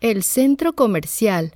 El centro comercial.